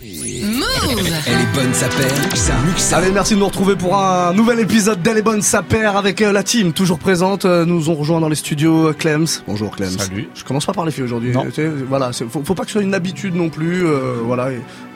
Mm. Elle est bonne sa paire, Allez, merci de nous retrouver pour un nouvel épisode d'Elle est bonne sa paire avec euh, la team toujours présente. Euh, Nous ont rejoint dans les studios euh, Clems. Bonjour Clems. Salut. Je commence pas par les filles aujourd'hui. Non. Tu sais, Voilà, c'est- faut, faut pas que ce soit une habitude non plus. euh, voilà.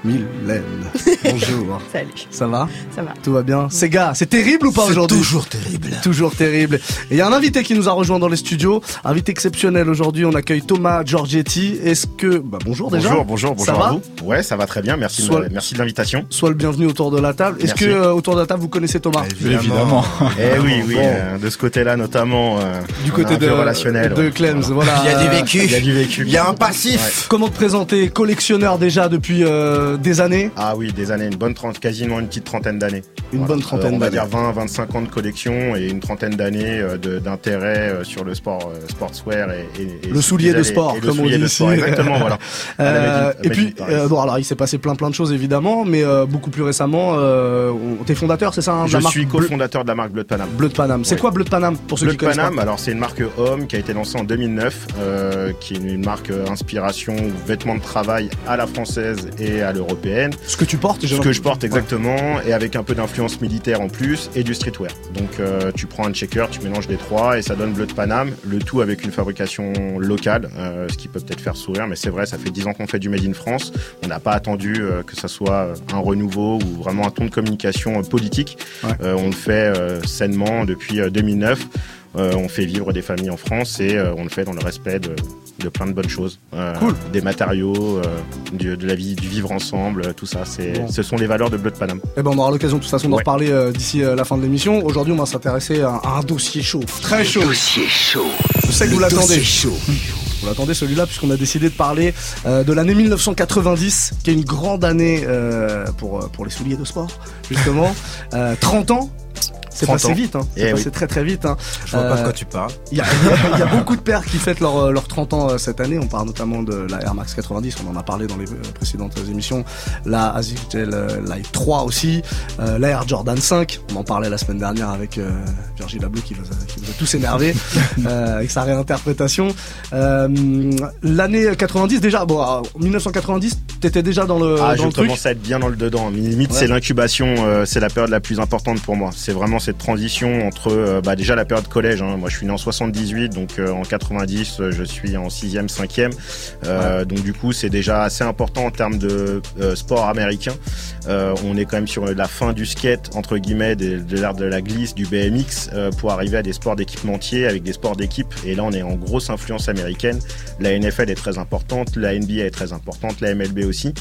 Mylène. Bonjour. Salut, Ça va ça va. Tout va bien? C'est gars, c'est terrible ou pas aujourd'hui? toujours terrible. Toujours terrible. Et il y a un invité qui nous a rejoint dans les studios, invité exceptionnel aujourd'hui. On accueille Thomas Giorgetti. Est-ce que bah bonjour déjà. Bonjour, bonjour, bonjour Ça va à vous. Ouais, ça va très bien. Merci, de- Soit- merci de l'invitation. Sois le bienvenu autour de la table. Est-ce que euh, autour de la table vous connaissez Thomas? Évidemment. Eh oui, oui, Bon. euh, de ce côté-là notamment. euh, Du côté de relationnel. de. Clems. Voilà. Voilà. Il y a du vécu. Il y a du vécu. Il y a un passif. Comment te présenter Collectionneur déjà depuis euh, des années? Ah oui, des années, une bonne trente, quasiment une petite trentaine d'années. Une bonne trentaine Euh, On va d'années. dire 20, 25 ans de collection et une trentaine d'années euh, de- d'intérêt euh, sur le sport, euh, sportswear et, et- et Le soulier de sport, et comme on dit sport, ici. Exactement, voilà. Et puis, bon, alors il s'est passé plein plein de choses évidemment, mais euh, beaucoup plus récemment, euh, on- t'es fondateur, c'est ça hein, de Je la marque suis Bleu, cofondateur de la marque Bleu de Paname. Bleu de Paname. C'est Ouais. quoi Bleu de Paname pour ceux Bleu qui de connaissent Paname, pas alors c'est une marque homme qui a été lancée en 2009, euh, qui est une marque euh, inspiration vêtements de travail à la française et à l'européenne. Ce que tu portes, j'ai Ce que je porte exactement, et avec un peu d'influence militaire en plus, et du streetwear. Donc euh, tu prends un checker, tu mélanges les trois, et ça donne bleu de Paname, le tout avec une fabrication locale, euh, ce qui peut peut-être faire sourire, mais c'est vrai, ça fait 10 ans qu'on fait du Made in France. On n'a pas attendu euh, que ça soit euh, un renouveau ou vraiment un ton de communication euh, politique. Ouais. Euh, on le fait euh, sainement depuis euh, 2009. Euh, on fait vivre des familles en France et euh, on le fait dans le respect de, de plein de bonnes choses. Euh, Cool. Des matériaux, euh, du- de la vie, du vivre ensemble, tout ça. C'est, Bon. Ce sont les valeurs de Bleu de Paname. Eh ben, on aura l'occasion de toute façon d'en Ouais. reparler euh, d'ici euh, la fin de l'émission. Aujourd'hui, on va s'intéresser à, à un dossier chaud, très chaud. Dossier chaud. Je sais que vous l'attendez. dossier chaud. Vous l'attendez celui-là puisqu'on a décidé de parler euh, de l'année 1990, qui est une grande année euh, pour euh, pour les souliers de sport, justement. Euh, 30 ans. C'est 30 passé ans. vite, hein. c'est Eh passé oui. très très vite. Hein. Je vois pas de Euh, quoi tu parles. Il y a, y y beaucoup de paires qui fêtent leurs euh, leurs 30 ans euh, cette année. On parle notamment de la Air Max 90, on en a parlé dans les euh, précédentes émissions. La euh, Live 3 aussi. Euh, la Air Jordan 5, on en parlait la semaine dernière avec euh, Virgil Abloh qui, vous a- qui vous a tous énervé euh, avec sa réinterprétation. Euh, L'année 90 déjà, bon, en 1990, t'étais déjà dans le, ah, dans je le truc. commence à être bien dans le dedans. Limite, Ouais. c'est l'incubation, euh, c'est la période la plus importante pour moi. C'est vraiment cette transition entre euh, bah, déjà la période collège. hein. Moi, je suis né en 78, donc euh, en 90, euh, je suis en 6e, 5e. Euh, Donc du coup, c'est déjà assez important en termes de sport américain. On est quand même sur la fin du skate, entre guillemets, de, de l'art de la glisse, du BMX, pour arriver à des sports d'équipementier avec des sports d'équipe. Et là, on est en grosse influence américaine. La NFL est très importante, la NBA est très importante, la MLB aussi.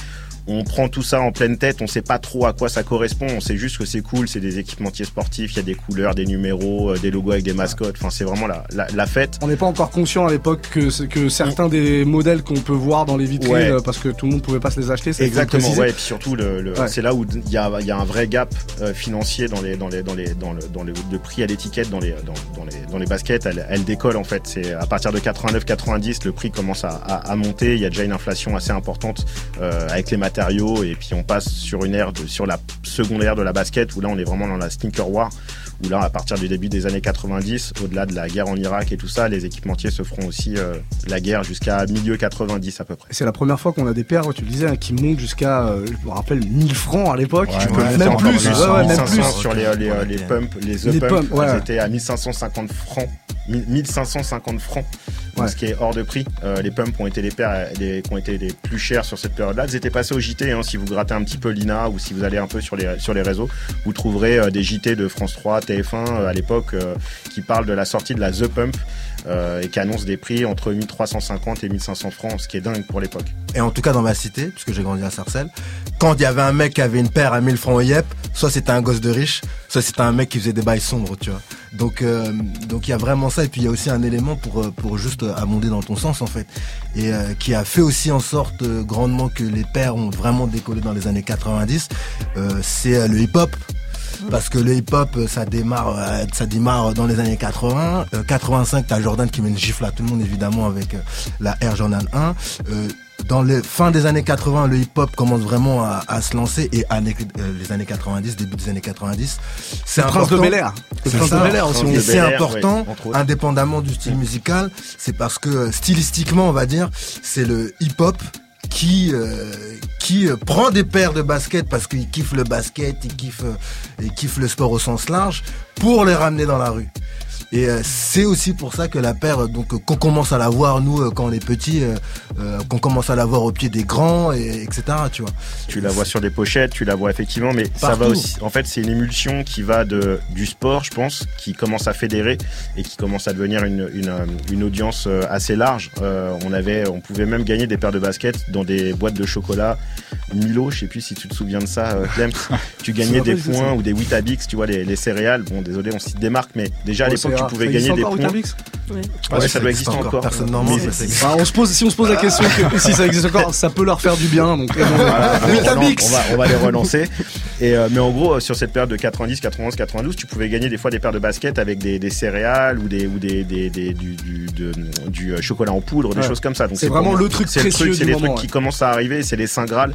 On prend tout ça en pleine tête, on sait pas trop à quoi ça correspond, on sait juste que c'est cool, c'est des équipementiers sportifs, il y a des couleurs, des numéros, euh, des logos avec des mascottes, enfin c'est vraiment la, la, la fête. On n'est pas encore conscient à l'époque que, c'est- que certains des modèles qu'on peut voir dans les vitrines, Ouais. euh, parce que tout le monde pouvait pas se les acheter, le Exactement, ouais, et puis surtout le, le- Ouais. c'est là où il y a, il y a un vrai gap euh, financier dans les dans les dans les dans le dans le, le prix à l'étiquette dans les dans, dans les dans les baskets, elle, elle décolle en fait. C'est à partir de 89 90 le prix commence à, à, à monter. Il y a déjà une inflation assez importante euh, avec les matériaux et puis on passe sur une ère de, sur la seconde ère de la basket où là on est vraiment dans la sneaker war où là à partir du début des années 90 au-delà de la guerre en Irak et tout ça les équipementiers se feront aussi euh, la guerre jusqu'à milieu 90 à peu près. C'est la première fois qu'on a des paires, tu le disais, hein, qui montent jusqu'à, euh, je me rappelle, 1000 francs à l'époque. tu peux ouais, monter même encore plus, plus, ouais, ouais, même 1500 plus. sur les, les, les pumps, les The Les Pump, pumps, ouais. elles étaient à 1550 francs, 1550 francs, Ouais. ce qui est hors de prix. Euh, les pumps ont été les paires ont été plus chères sur cette période-là. Elles étaient passées au JT, hein, si vous grattez un petit peu l'INA ou si vous allez un peu sur les, réseaux, vous trouverez euh, des JT de France 3, TF1 euh, à l'époque euh, qui parlent de la sortie de la The Pump euh, et qui annoncent des prix entre 1350 et 1500 francs, ce qui est dingue pour l'époque. Et en tout cas dans ma cité, puisque j'ai grandi à Sarcelles, quand il y avait un mec qui avait une paire à 1000 francs au YEP, soit c'était un gosse de riche, soit c'était un mec qui faisait des bails sombres, tu vois. Donc euh, donc il y a vraiment ça et puis il y a aussi un élément pour euh, pour juste abonder dans ton sens en fait et qui a fait aussi en sorte grandement que les paires ont vraiment décollé dans les années 90, euh, c'est le hip-hop. Parce que le hip-hop, euh, ça démarre, euh, ça démarre dans les années 80. Euh, 85, t'as Jordan qui met une gifle à tout le monde, évidemment, avec euh, la Air Jordan 1. Euh, dans les fin des années 80, le hip-hop commence vraiment à, à se lancer et année- euh, les années 90, début des années 90, c'est important. C'est Prince de. Bel Air c'est Bel Air, important, indépendamment du style musical, c'est parce que euh, stylistiquement, on va dire, c'est le hip-hop qui euh, euh, prend des paires de baskets parce qu'il kiffe le basket, il kiffe euh, il kiffe le sport au sens large pour les ramener dans la rue. Et euh, c'est aussi pour ça que la paire, donc euh, qu'on commence à la voir nous euh, quand on est petit, euh, euh, qu'on commence à la voir au pied des grands, et, etc. Tu vois. Tu la vois sur des pochettes, tu la vois effectivement, mais ça va aussi. En fait, c'est une émulsion qui va de du sport, je pense, qui commence à fédérer et qui commence à devenir une une, euh, une audience euh, assez large. Euh, on avait, on pouvait même gagner des paires de baskets dans des boîtes de chocolat. Milo, je sais plus si tu te souviens de ça, euh, Clem. tu gagnais des points ou des Weetabix, tu vois les, les céréales. Bon, désolé, on s'y démarque, mais déjà à l'époque, tu Ça gagner des points. Weetabix Ouais, ça doit exister encore. Personne Mais ça existe. Bah, on se pose, si on se pose la question que si ça existe encore, ça peut leur faire du bien. Donc, euh, Voilà, on, va, on va les relancer. Et, euh, mais en gros, sur cette période de 90, 91, 92, tu pouvais gagner des fois des paires de baskets avec des, des céréales ou des ou des, des, des- du, du, de- du, euh, chocolat en poudre, des Ouais. choses comme ça. Donc C'est vraiment le truc c'est précieux c'est du les moment, trucs qui commencent à arriver, c'est les saint graal.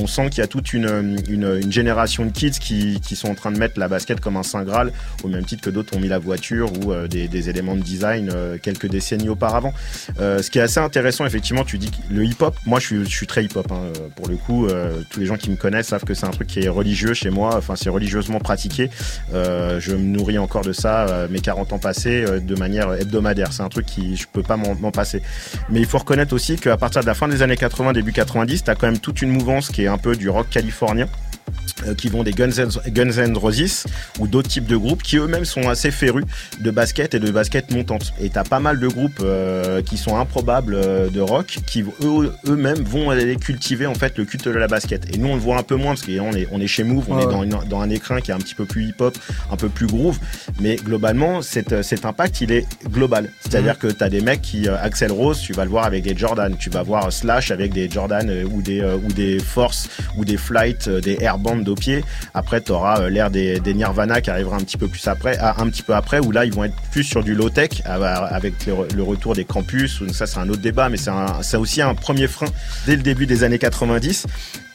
On sent qu'il y a toute une, une, une génération de kids qui, qui sont en train de mettre la basket comme un saint graal, au même titre que d'autres ont mis la voiture euh, des, éléments de design euh, quelques décennies auparavant. Euh, ce qui est assez intéressant, effectivement, tu dis que le hip-hop, moi je suis, très hip-hop, hein, pour le coup, tous les gens qui me connaissent savent que c'est un truc qui est religieux chez moi, enfin c'est religieusement pratiqué. Je me nourris encore de ça, mes 40 ans passés, de manière hebdomadaire. C'est un truc qui je peux pas m'en passer. Mais il faut reconnaître aussi qu'à partir de la fin des années 80, début 90, t'as quand même toute une mouvance qui est un peu du rock californien qui vont des Guns N', Guns Roses ou d'autres types de groupes qui eux-mêmes sont assez férus de basket et de basket montante. Et t'as pas mal de groupes euh, qui sont improbables euh, de rock qui eux- eux-mêmes vont aller cultiver en fait le culte de la basket. Et nous on le voit un peu moins parce qu'on est, on est chez Move, on Ouais, est dans, une- dans un écrin qui est un petit peu plus hip-hop, un peu plus groove. Mais globalement cet, cet impact il est global. C'est-à-dire Mhm. que t'as des mecs qui, euh, Axel Rose, tu vas le voir avec des Jordan, tu vas voir Slash avec des Jordan euh, ou des, euh, ou des Force ou des Flight, euh, des Après, tu auras l'ère des, Nirvana qui arrivera un petit peu plus après, un petit peu après, où là, ils vont être plus sur du low tech avec le, retour des campus. Ça, c'est un autre débat, mais c'est aussi un premier frein dès le début des années 90.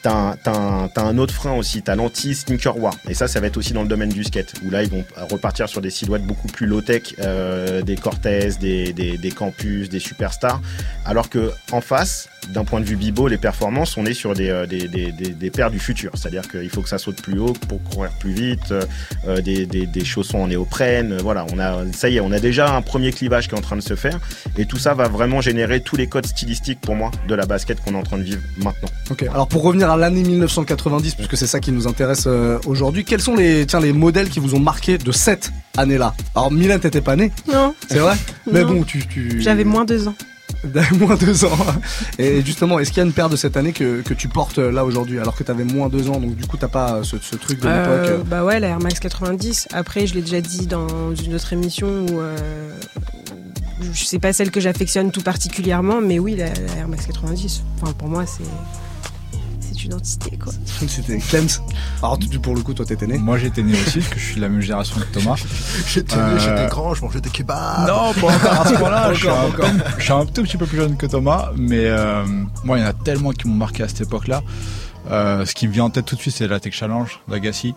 T'as un, un- autre frein aussi, t'as l'anti-sneaker war. Et ça, ça va être aussi dans le domaine du skate, où là, ils vont repartir sur des silhouettes beaucoup plus low-tech, euh, des Cortez, des, des, des campus, des superstars. Alors que en face, d'un point de vue bibo, les performances, on est sur des, euh, des, des, des, paires du futur. C'est-à-dire qu'il faut que ça saute plus haut pour courir plus vite, euh, euh, des chaussons en néoprène. euh, Voilà, on a, ça y est, on a déjà un premier clivage qui est en train de se faire. Et tout ça va vraiment générer tous les codes stylistiques pour moi de la basket qu'on est en train de vivre maintenant. Ok. Alors pour revenir à l'année 1990, puisque c'est ça qui nous intéresse euh, aujourd'hui, quels sont les, tiens, les modèles qui vous ont marqué de cette année-là? Alors Mylène, t'étais pas née, Non, c'est vrai? Mais bon, tu, tu... j'avais moins deux ans. moins deux ans. Et justement, est-ce qu'il y a une paire de cette année que, que tu portes euh, là aujourd'hui, alors que t'avais moins deux ans, donc du coup t'as pas euh, ce, ce truc de Euh, l'époque bah ouais, la Air Max 90. Après, je l'ai déjà dit dans une autre émission où euh, je sais pas celle que j'affectionne tout particulièrement, mais oui, la, la Air Max 90. Enfin, pour moi, c'est c'est une entité quoi. C'était Clems. Alors tu, pour le coup, toi t'étais né. Moi j'étais né aussi, parce que je suis de la même génération que Thomas. J'étais Euh, j'étais grand, je mangeais des kebabs. Non, pas encore à ce point-là. je, suis Encore, un encore. peu- je suis un tout petit peu plus jeune que Thomas, mais euh, moi il y en a tellement qui m'ont marqué à cette époque-là. Euh, ce qui me vient en tête tout de suite, c'est la Tech Challenge d'Agassi.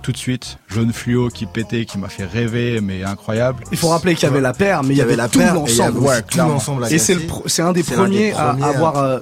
Tout de suite, jaune fluo qui pétait, qui m'a fait rêver, mais incroyable. Il faut rappeler qu'il y avait la paire, mais il y avait, la tout paire et l'ensemble. aussi Ouais, tout clairement. l'ensemble. Et c'est un des premiers, à à- avoir. euh,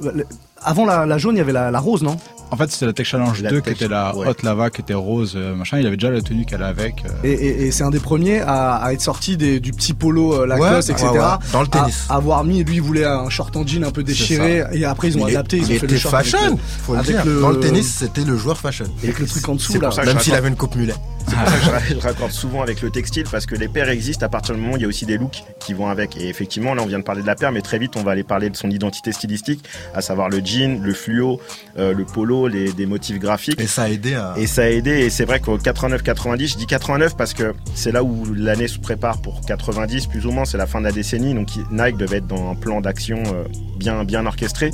avant la, la jaune, il y avait la, la rose, non? En fait, c'était la Tech Challenge La 2 Tech- qui était la ouais. haute lava, qui était rose, euh, machin. Il avait déjà la tenue qu'elle avait avec. euh, Et, et- et c'est un des premiers à, à être sorti des- du petit polo euh, Lacoste, Ouais, etc. ouais, ouais. Dans le tennis. À, avoir mis, lui, il voulait un short en jean un peu déchiré, et après ils ont Il est- adapté, ils il ont fait était le short avec fashion, le- faut le avec dire. le- Dans le tennis, c'était le joueur fashion. avec le truc en dessous là. Même s'il avait une coupe mulet. C'est pour ça que je ra- je raccorde souvent avec le textile parce que les paires existent à partir du moment où il y a aussi des looks qui vont avec. Et effectivement, là, on vient de parler de la paire, mais très vite, on va aller parler de son identité stylistique, à savoir le jean, le fluo, euh, le polo, les, des motifs graphiques. Et ça a aidé à. Et ça a aidé, et c'est vrai qu'au 89-90, je dis 89 parce que c'est là où l'année se prépare pour 90, plus ou moins, c'est la fin de la décennie, donc Nike devait être dans un plan d'action euh, bien, bien orchestré,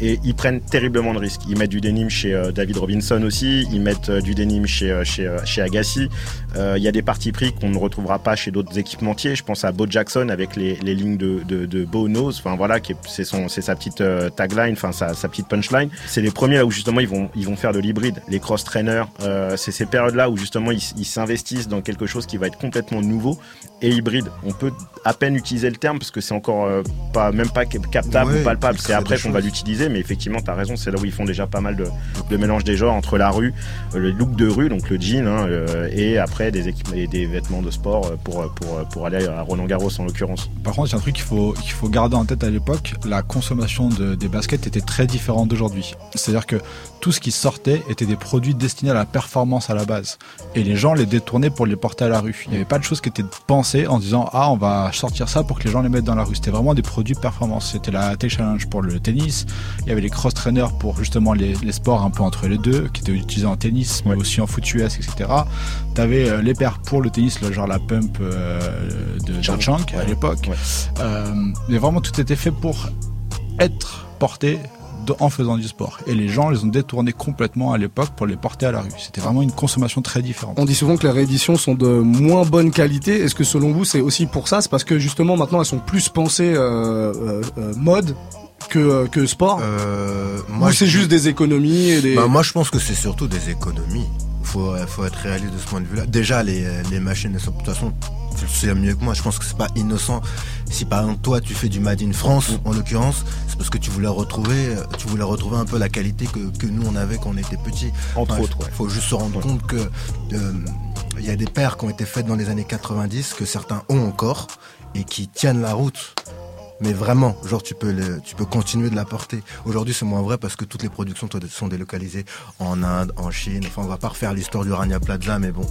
et ils prennent terriblement de risques. Ils mettent du denim chez euh, David Robinson aussi, ils mettent euh, du denim chez, euh, chez, chez Agassi, il y a des parties pris qu'on ne retrouvera pas chez d'autres équipementiers, je pense à Bo Jackson avec les, les lignes de, de, de Bo Nose, enfin voilà, c'est sa petite tagline, enfin sa, sa petite punchline. C'est les premiers là où justement ils vont, ils vont faire de l'hybride, les cross trainers. C'est ces périodes-là où justement ils s'investissent dans quelque chose qui va être complètement nouveau et hybride. On peut à peine utiliser le terme parce que c'est encore pas même pas captable Ouais, ou palpable. C'est après qu'on va l'utiliser. Mais effectivement, tu as raison, c'est là où ils font déjà pas mal de, mélange des genres entre la rue, euh, le look de rue, donc le jean, hein, euh, et après des des vêtements de sport euh, pour, pour, pour aller à Roland Garros en l'occurrence. Par contre, a un truc qu'il faut, faut garder en tête à l'époque, la consommation de- des baskets était très différente d'aujourd'hui. C'est-à-dire que tout ce qui sortait était des produits destinés à la performance à la base. Et les gens les détournaient pour les porter à la rue. Il n'y avait pas de choses qui étaient pensées en disant Ah, on va sortir ça pour que les gens les mettent dans la rue. C'était vraiment des produits performance. C'était la Tech Challenge pour le tennis. Il y avait les cross trainers pour justement les, les sports un peu entre les deux, qui étaient utilisés en tennis, mais aussi en foot US, etc. T'avais euh, les paires pour le tennis, le genre la pump euh, de, Chunk, Chunk à l'époque. Euh, mais vraiment, tout était fait pour être porté en faisant du sport. Et les gens les ont détournés complètement à l'époque pour les porter à la rue. C'était vraiment une consommation très différente. On dit souvent que les rééditions sont de moins bonne qualité. Est-ce que selon vous c'est aussi pour ça? C'est parce que justement maintenant elles sont plus pensées euh, euh, euh, mode que, que sport Euh, Ou c'est juste des économies et des... Bah, moi, je pense que c'est surtout des économies. Faut, euh, faut être réaliste de ce point de vue-là. Déjà, les, euh, les machines, elles sont- de toute façon, tu le sais mieux que moi. Je pense que c'est pas innocent. Si par exemple, toi, tu fais du Made in France, en l'occurrence, c'est parce que tu voulais retrouver, euh, tu voulais retrouver un peu la qualité que, que nous, on avait quand on était petits. Entre Enfin, autres, ouais. Faut juste se rendre compte que, euh, il y a des paires qui ont été faites dans les années 90 que certains ont encore et qui tiennent la route. Mais vraiment, genre tu peux le, tu peux continuer de la porter. Aujourd'hui, c'est moins vrai parce que toutes les productions sont délocalisées en Inde, en Chine. Enfin, on va pas refaire l'histoire du Rania Plaza, mais bon.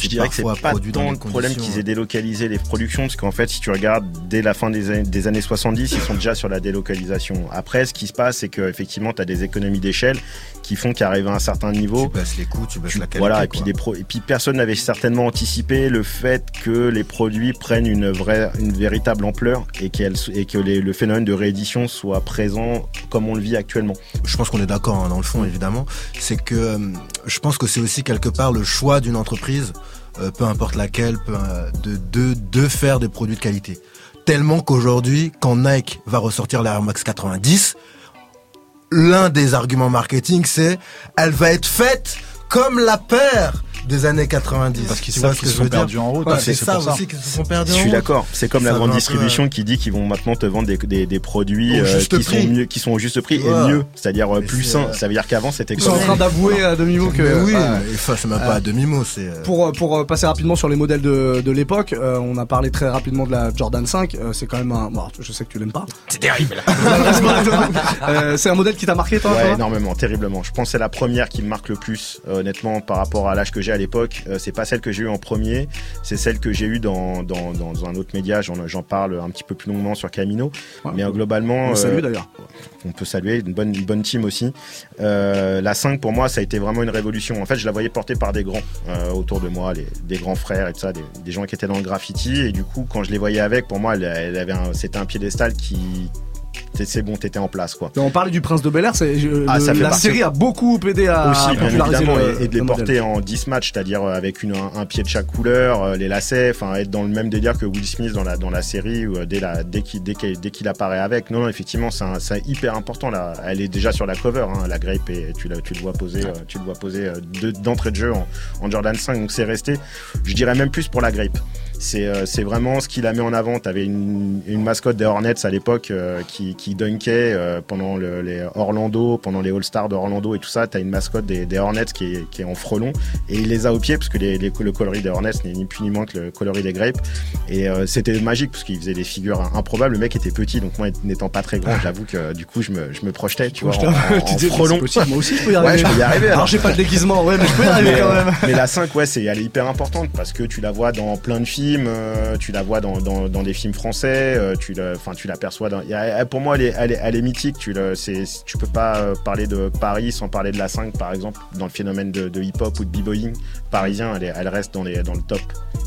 Je dirais que c'est pas tant le problème qu'ils aient délocalisé les productions, parce qu'en fait, si tu regardes dès la fin des années, des années 70, ils sont déjà sur la délocalisation. Après, ce qui se passe, c'est qu'effectivement, tu as des économies d'échelle qui font qu'arriver à un certain niveau, Tu baisses les coûts, tu baisses la qualité. voilà, et puis, des pro- et puis personne n'avait certainement anticipé le fait que les produits prennent une vraie, une véritable ampleur et, qu'elles- et que le phénomène de réédition soit présent comme on le vit actuellement. je pense qu'on est d'accord hein, dans le fond évidemment, c'est que euh, je pense que c'est aussi quelque part le choix d'une entreprise, euh, peu importe laquelle, euh, de, de, de faire des produits de qualité. Tellement qu'aujourd'hui, quand Nike va ressortir la Air Max 90, l'un des arguments marketing, c'est elle va être faite comme la paire des années 90. Parce qu'ils savent ce qu'ils que se sont dire perdus en route. Ouais, hein, c'est ça aussi qu'ils se sont perdus Je suis d'accord. C'est comme la grande distribution qui dit qu'ils vont maintenant te vendre des, des, des produits euh, qui prix. sont mieux, qui sont au juste prix Ouais. et mieux, c'est-à-dire euh, plus c'est, sain. euh, Ça veut dire qu'avant c'était Ils sont en comme train d'avouer à demi-mot que... Mais oui, ça c'est même pas à demi-mot, c'est... euh, Pour, euh, pour euh, passer rapidement sur les modèles de, de l'époque, euh, on a parlé très rapidement de la Jordan 5. euh, c'est quand même un. Je sais que tu l'aimes pas. C'est terrible. Euh, c'est un modèle qui t'a marqué, toi, Ouais, énormément, terriblement. Je pense que c'est la première qui me marque le plus, euh, honnêtement, par rapport à l'âge que j'ai à l'époque. Euh, c'est pas celle que j'ai eue en premier, c'est celle que j'ai eue dans, dans, dans un autre média. J'en, parle un petit peu plus longuement sur Camino. Ouais. Mais euh, globalement, On euh, salue d'ailleurs. on peut saluer une bonne, une bonne team aussi. La 5 pour moi, ça a été vraiment une révolution. En fait, je la voyais portée par des grands autour de moi, les, des grands frères et tout ça, des, des gens qui étaient dans le graffiti. Et du coup, quand je les voyais avec, pour moi, elle, elle avait c'était un piédestal qui. C'est- bon, t'étais en place quoi. On parlait du Prince de Bel Air, Ah, le- ça la partie- série a beaucoup aidé à aussi bien populariser évidemment le- et, et de les le modèle. porter en 10 matchs c'est-à-dire euh, avec une, un, un pied de chaque couleur euh, les lacets enfin être dans le même délire que Will Smith dans la dans la série ou dès la dès qu'il dès qu'il dès qu'il apparaît avec. Non, non effectivement c'est hyper important là. Elle est déjà sur la cover hein, la grape et tu la- tu le vois poser euh, tu le vois poser euh, de- d'entrée de jeu en, en Jordan 5 donc c'est resté je dirais même plus pour la grape c'est euh, c'est vraiment ce qu'il a mis en avant. T'avais une, une mascotte des Hornets à l'époque euh, qui, qui dunkait euh, pendant le, les Orlando, pendant les All-Stars d'Orlando et tout ça. T'as une mascotte des, des Hornets qui est, qui est en frelon et il les a au pied parce que les, les- le coloris des Hornets n'est ni plus ni moins que le coloris des Grapes. Et euh, c'était magique parce qu'il faisait des figures improbables. Le mec était petit, donc moi n'étant pas très grand, j'avoue que du coup je me, je me projetais, tu vois, en, en- tu en dis, c'est frelon. possible, moi aussi je peux y Ouais, arriver. je peux y arriver. Alors alors. j'ai pas de déguisement, ouais, mais je peux y arriver Mais, quand même. mais la 5, ouais, c'est, elle est hyper importante parce que tu la vois dans plein de films, euh, tu la vois dans, dans, dans des films français, euh, tu, la, enfin, tu l'aperçois. Dans, pour moi, elle est, elle est, elle est mythique. Tu, le, c'est, tu peux pas euh, parler de Paris sans parler de la 5, par exemple, dans le phénomène de, de hip-hop ou de b-boying parisien. Elle, est- elle reste dans, les, dans le top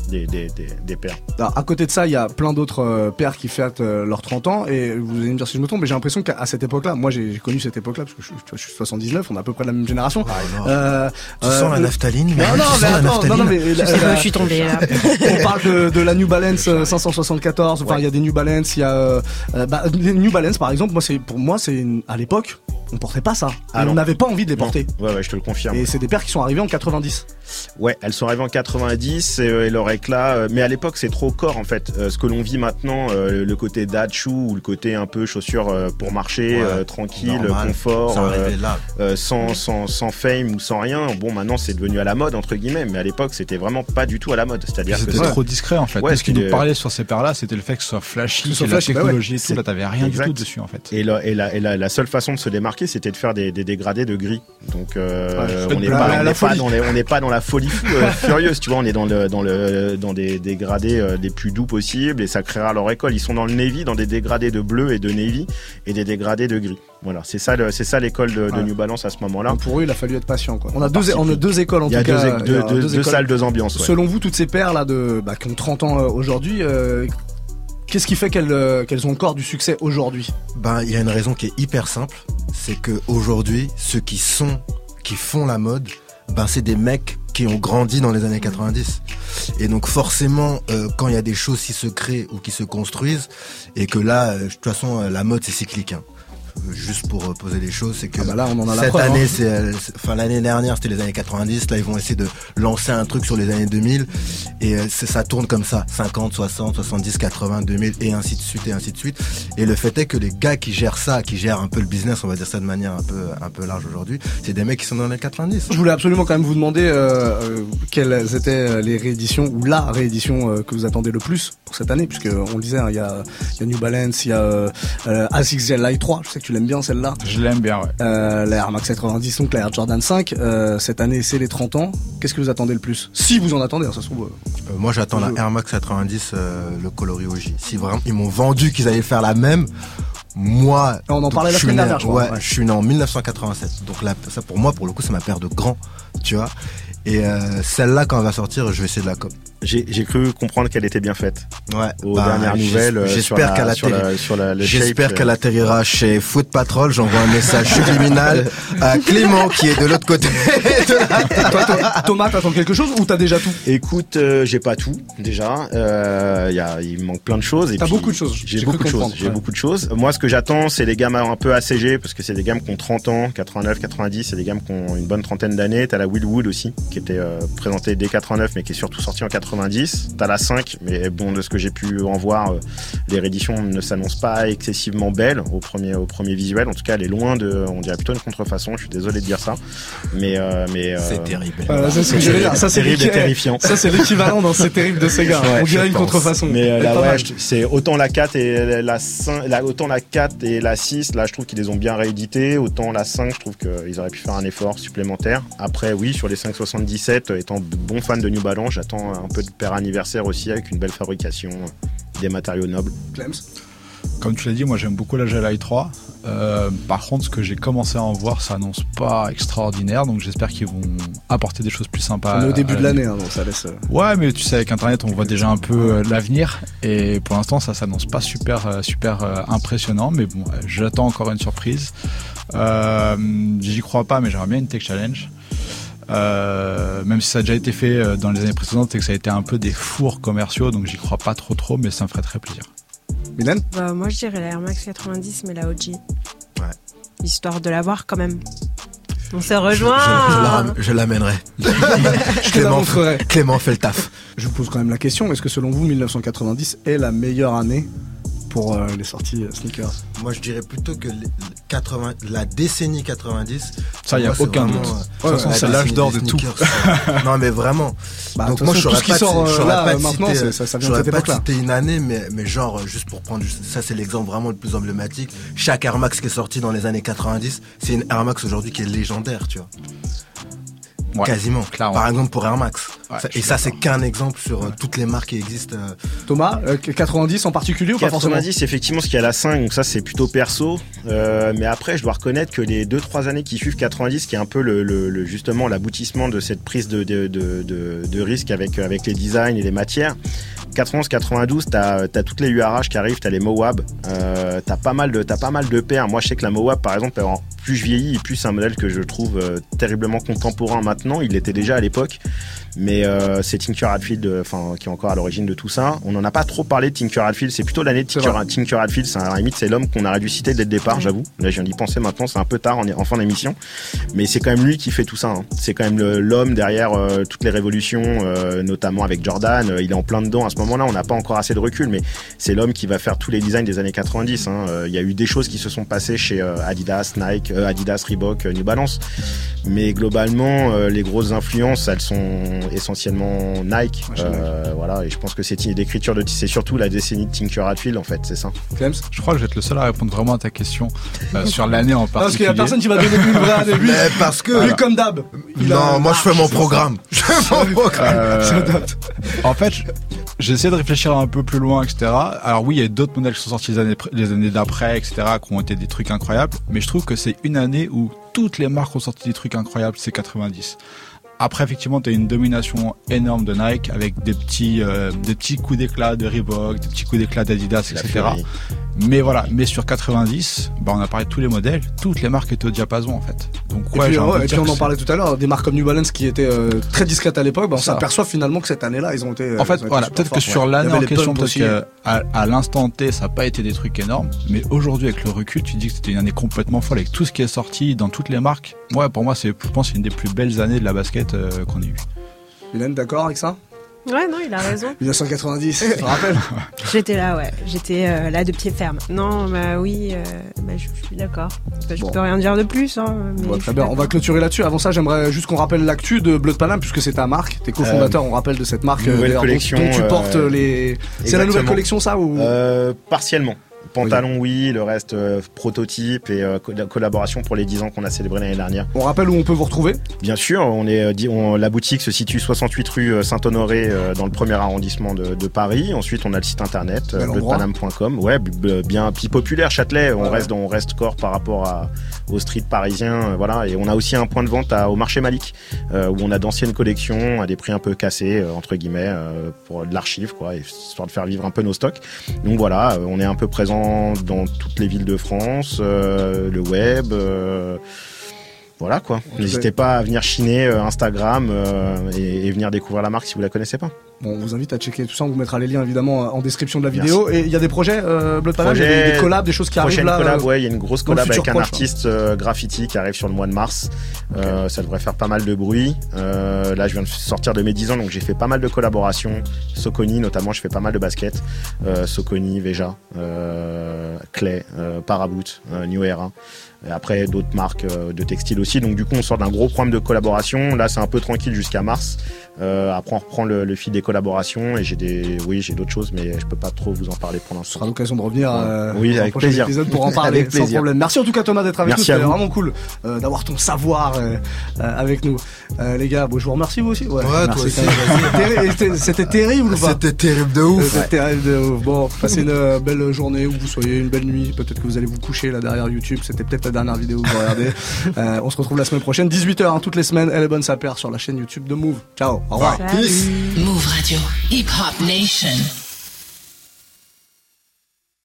des, des, des, des pairs. Alors, à côté de ça, il y a plein d'autres pères qui fêtent leurs 30 ans et vous allez me dire si je me trompe, mais j'ai l'impression qu'à cette époque-là, moi j'ai connu cette époque-là parce que je, suis- tu vois, je suis 79, on est à peu près de la même génération. Euh, Tu euh, sens la naphtaline Non, mais non, mais attends, non, non, mais Je sais pas, la- je suis tombée là. on parle de, de la New Balance euh, 574. Enfin, il y a des New Balance, il y a euh, euh, bah, les New Balance par exemple. Moi, c'est pour moi, c'est à l'époque, on portait pas ça. Ah non. on n'avait pas envie de les porter. Ouais, ouais, je te le confirme. Et c'est des paires qui sont arrivées en 90. Ouais, elles sont arrivées en 90 et, euh, et leur éclat. euh, mais à l'époque, c'est trop corps en fait. Euh, ce que l'on vit maintenant, euh, le côté dachu ou le côté un peu chaussures euh, pour marcher, Ouais, euh, tranquille, normal. confort, Ça euh, arrivait là. euh, sans, sans, sans fame ou sans rien. Bon, maintenant, c'est devenu à la mode entre guillemets. Mais à l'époque, c'était vraiment pas du tout à la mode. C'est-à-dire que C'était trop discret en fait. Ouais, ce qui nous parlait sur ces paires-là, c'était le fait que ce soit flashy, Que ce soit la flashy, bah ouais. technologie et tout. C'est- Là, t'avais rien Exact. du tout dessus en fait. Et, la, et, la, et la, la seule façon de se démarquer, c'était de faire des, des dégradés de gris. Donc euh, on n'est pas, on dans les, on n'est pas dans la folie euh, furieuse, tu vois. On est dans le, dans le, dans des dégradés euh, les plus doux possibles et ça créera leur école. Ils sont dans le navy, dans des dégradés de bleu et de navy et des dégradés de gris. Voilà, c'est ça, c'est ça l'école de. New Balance à ce moment-là. Pour eux, il a fallu être patient. Quoi. On a deux, on a de- deux écoles en tout deux, cas. deux, il y a deux- salles, deux ambiances. ouais. Selon vous, toutes ces paires là de bah, qui ont 30 ans euh, aujourd'hui, euh, qu'est-ce qui fait qu'elles euh, qu'elles ont encore du succès aujourd'hui? Ben, il y a une raison qui est hyper simple, c'est que aujourd'hui, ceux qui sont, qui font la mode, ben c'est des mecs qui ont grandi dans les années 90. Et donc forcément, euh, quand il y a des choses qui se créent ou qui se construisent, et que là, euh, de toute façon, la mode c'est cyclique. hein. Juste pour euh, poser les choses, c'est que Ah bah là, on en a la cette preuve, année, hein. c'est, euh, c'est- enfin l'année dernière, c'était les années 90. Là, ils vont essayer de lancer un truc sur les années 2000, et euh, ça tourne comme ça, 50, 60, 70, 80, 2000, et ainsi de suite, et ainsi de suite. Et le fait est que les gars qui gèrent ça, qui gèrent un peu le business, on va dire ça de manière un peu, un peu large aujourd'hui, c'est des mecs qui sont dans les 90. Je voulais absolument quand même vous demander euh, quelles étaient les rééditions ou la réédition que vous attendez le plus pour cette année, puisque on le disait, hein, il y, a, y a New Balance, il y a euh, ASICS Light 3, je sais que tu l'aimes bien celle-là. Je l'aime bien, ouais. Euh, la Air Max 90, donc la Air Jordan 5. euh, cette année, c'est les 30 ans. Qu'est-ce que vous attendez le plus? Si vous en attendez, hein, ça se trouve. euh, Euh, moi, j'attends la Air Max 90, euh, le coloris OJ. Si vraiment ils m'ont vendu qu'ils allaient faire la même, moi, On en parlait la je suis semaine né- dernière, je crois, Ouais, ouais. je suis né en 1987. Donc là, ça pour moi, pour le coup, c'est ma paire de grands, tu vois. Et euh, celle-là, quand elle va sortir, je vais essayer de la cop. J'ai cru comprendre qu'elle était bien faite. Ouais. Aux bah, dernières nouvelles, sur J'espère qu'elle J'espère qu'elle atterrira chez Foot Patrol. J'envoie un message subliminal à Clément qui est de l'autre côté. Toi, toi, Thomas, t'attends quelque chose ou t'as déjà tout? Écoute, euh, j'ai pas tout déjà. Euh, y a, il me manque plein de choses. T'as beaucoup de choses, J'ai beaucoup de choses. J'ai ouais. beaucoup de choses. Moi, ce que j'attends, c'est les gammes un peu ACG parce que c'est des gammes qui ont 30 ans, 89, 90. C'est des gammes qui ont une bonne trentaine d'années. T'as la Willwood aussi, qui était euh, présentée dès 89, mais qui est surtout sortie en 90. T'as la 5, mais bon, de ce que j'ai pu en voir, euh, les rééditions ne s'annoncent pas excessivement belles au premier, au premier visuel. En tout cas, elle est loin de, on dirait plutôt une contrefaçon. Je suis désolé de dire ça, mais euh, mais euh, C'est terrible. Voilà, c'est ce que j'allais dire. Ça, c'est terrible et terrifiant. Ça, c'est l'équivalent dans C'est terrible de ces gars. Ouais, on dirait une pense. contrefaçon. Mais euh, là, ouais, c'est autant la 4 et la 5, la- autant la 4 et la 6, là, je trouve qu'ils les ont bien réédités. Autant la 5, je trouve qu'ils auraient pu faire un effort supplémentaire. Après, oui, sur les 577, euh, étant bon fan de New Balance, j'attends un peu paire anniversaire aussi avec une belle fabrication, euh, des matériaux nobles. Clems. Comme tu l'as dit, moi j'aime beaucoup la GLI 3. Euh, par contre, ce que j'ai commencé à en voir, ça annonce pas extraordinaire, donc j'espère qu'ils vont apporter des choses plus sympas. On est au début à de l'année, hein, donc ça laisse. euh, Ouais, mais tu sais, avec Internet, on voit déjà un peu l'avenir. Et pour l'instant, ça s'annonce pas super, super impressionnant. Mais bon, j'attends encore une surprise. Euh, J'y crois pas, mais j'aimerais bien une Tech Challenge. Euh, même si ça a déjà été fait euh, dans les années précédentes et que ça a été un peu des fours commerciaux, donc j'y crois pas trop trop, mais ça me ferait très plaisir. Mylène? Bah, moi, je dirais la Air Max 90, mais la OG. Ouais. Histoire de l'avoir quand même. On se Je, je- rejoint. je je l'amènerai. Je te la Clément, montrerai. Clément fait le taf. Je vous pose quand même la question est-ce que selon vous, 1990 est la meilleure année? Pour euh, les sorties euh, sneakers Moi, je dirais plutôt que les- les 80, la décennie 90. Ça, y a aucun vraiment, doute. euh, De toute façon, la c'est l'âge d'or de tout. non, mais vraiment. Bah, Donc moi, je saurais pas, te- sort, je saurais là, pas maintenant, citer, ça, vient de cette pas une année, mais, mais genre, juste pour prendre, ça c'est l'exemple vraiment le plus emblématique. Chaque Air Max qui est sorti dans les années 90, c'est une Air Max aujourd'hui qui est légendaire, tu vois. Ouais, Quasiment. clairement. Par exemple pour Air Max. Ouais, et ça, c'est qu'un exemple sur euh, toutes les marques qui existent. euh, Thomas, euh, 90 en particulier ou pas forcément? 90, effectivement, ce qu'il y a la 5, donc ça c'est plutôt perso. Euh, mais après, je dois reconnaître que les 2-3 années qui suivent 90, qui est un peu le, le- le- justement l'aboutissement de cette prise de, de, de, de- de risque avec, avec les designs et les matières. 91, 92, t'as as toutes les URH qui arrivent, t'as les Moab, euh, t'as pas mal de t'as pas mal de paires. Moi, je sais que la Moab, par exemple, en- plus je vieillis, et plus c'est un modèle que je trouve euh, terriblement contemporain maintenant. Il l'était déjà à l'époque, mais euh, c'est Tinker Hatfield, euh, enfin qui est encore à l'origine de tout ça. On n'en a pas trop parlé de Tinker Hatfield. C'est plutôt l'année de Tinker, Tinker Hatfield. C'est à la limite c'est l'homme qu'on aurait dû citer dès le départ, j'avoue. Là, je viens d'y penser maintenant. C'est un peu tard en, en fin d'émission, mais c'est quand même lui qui fait tout ça. hein. C'est quand même l'homme derrière euh, toutes les révolutions, euh, notamment avec Jordan. Il est en plein dedans à ce moment-là. On n'a pas encore assez de recul, mais c'est l'homme qui va faire tous les designs des années 90. hein. Il y a eu des choses qui se sont passées chez Adidas, Nike, Adidas, Reebok, New Balance, mais globalement, les grosses influences, elles sont essentiellement Nike. Euh, voilà, et je pense que c'est l'écriture de, c'est surtout la décennie de Tinker Hatfield en fait, c'est ça. Clems? Je crois que je vais être le seul à répondre vraiment à ta question euh, sur l'année en Non, Parce qu'il particulier. y a personne qui va donner année. Lui, Mais parce que. lui comme d'hab. a Non, moi je fais mon programme. Je fais mon programme. Euh, en fait, je- j'essaie de réfléchir un peu plus loin, etc. Alors oui, il y a d'autres modèles qui sont sortis les années, les années d'après, etc., qui ont été des trucs incroyables. Mais je trouve que c'est une année où toutes les marques ont sorti des trucs incroyables, c'est 90. Après, effectivement, tu as une domination énorme de Nike avec des petits, euh, des petits coups d'éclat de Reebok, des petits coups d'éclat d'Adidas, etc. Mais voilà, mais sur 90, bah, on a parlé de tous les modèles, toutes les marques étaient au diapason en fait. Donc Et ouais, puis, et puis on en parlait tout à l'heure, des marques comme New Balance qui étaient euh, très discrètes à l'époque, bah, on s'aperçoit finalement que cette année-là, ils ont été. En fait, voilà, peut-être que sur l'année en question, qu'à à, à l'instant T, ça n'a pas été des trucs énormes, mais aujourd'hui, avec le recul, tu dis que c'était une année complètement folle avec tout ce qui est sorti dans toutes les marques. Ouais, pour moi, c'est, je pense, que c'est une des plus belles années de la basket euh, qu'on ait eu. Hélène, d'accord avec ça? Ouais, non, il a raison. 1990, tu te rappelles J'étais là, ouais. J'étais euh, là de pied ferme. Non, bah oui, euh, bah, je, je suis d'accord. Bah, je Bon. peux rien dire de plus. Hein, mais Bon, je Très bien, on va clôturer là-dessus. Avant ça, j'aimerais juste qu'on rappelle l'actu de Bleu de Paname, puisque c'est ta marque. T'es cofondateur, on rappelle, de cette marque. Nouvelle d'ailleurs, dont- collection, dont tu euh, portes les. C'est la nouvelle collection, ça ou Euh, partiellement. Pantalon, oui, le reste euh, prototype et euh, co- la collaboration pour les 10 ans qu'on a célébré l'année dernière. On rappelle où on peut vous retrouver? Bien sûr, on est, euh, on- la boutique se situe 68 rue Saint-Honoré euh, dans le premier arrondissement de, de Paris. Ensuite, on a le site internet bleudepaname.com. Ouais, bien puis populaire Châtelet. On Ouais, reste, on reste corps par rapport à, au street parisien, euh, voilà. Et on a aussi un point de vente à- au marché Malik euh, où on a d'anciennes collections à des prix un peu cassés euh, entre guillemets euh, pour de l'archive, quoi, histoire de faire vivre un peu nos stocks. Donc voilà, on est un peu présent dans toutes les villes de France, euh, le web. euh, voilà quoi. N'hésitez pas à venir chiner euh, Instagram euh, et, et venir découvrir la marque si vous la connaissez pas. Bon, on vous invite à checker tout ça. On vous mettra les liens évidemment en description de la Merci. vidéo. Et il y a des projets, euh, il y a Projet- des, des collabs, des choses qui arrivent là. collab, euh, ouais, il y a une grosse collab avec un artiste euh, graffiti qui arrive sur le mois de mars. Euh, ça devrait faire pas mal de bruit. Là, je viens de sortir de mes 10 ans, donc j'ai fait pas mal de collaborations. Soconi, notamment, je fais pas mal de basket. Soconi, Veja, Clay, Paraboot, New Era. Et après, d'autres marques de textiles aussi. Donc, du coup, on sort d'un gros programme de collaboration. Là, c'est un peu tranquille jusqu'à mars. Après, on reprend le, le fil des collaborations et j'ai des, oui, j'ai d'autres choses, mais je peux pas trop vous en parler pour Ce l'instant. sera l'occasion de revenir euh, Oui, avec prochain plaisir. épisode pour en parler Avec sans plaisir. problème. Merci en tout cas Thomas d'être avec Merci nous, c'était vraiment cool euh, d'avoir ton savoir euh, euh, avec nous. Euh, les gars, bon, je vous remercie vous aussi. Ouais, toi aussi. C'était terri- C'était c'était terrible ou pas? C'était terrible de ouf. C'était terrible de ouf. Bon, passez une belle journée où vous soyez, une belle nuit. Peut-être que vous allez vous coucher là derrière YouTube. C'était peut-être la dernière vidéo que vous regardez. Euh, on se retrouve la semaine prochaine, 18h hein, toutes les semaines. Elle est bonne sa paire sur la chaîne YouTube de Move. Ciao, au revoir. Move Radio. Hip Hop Nation.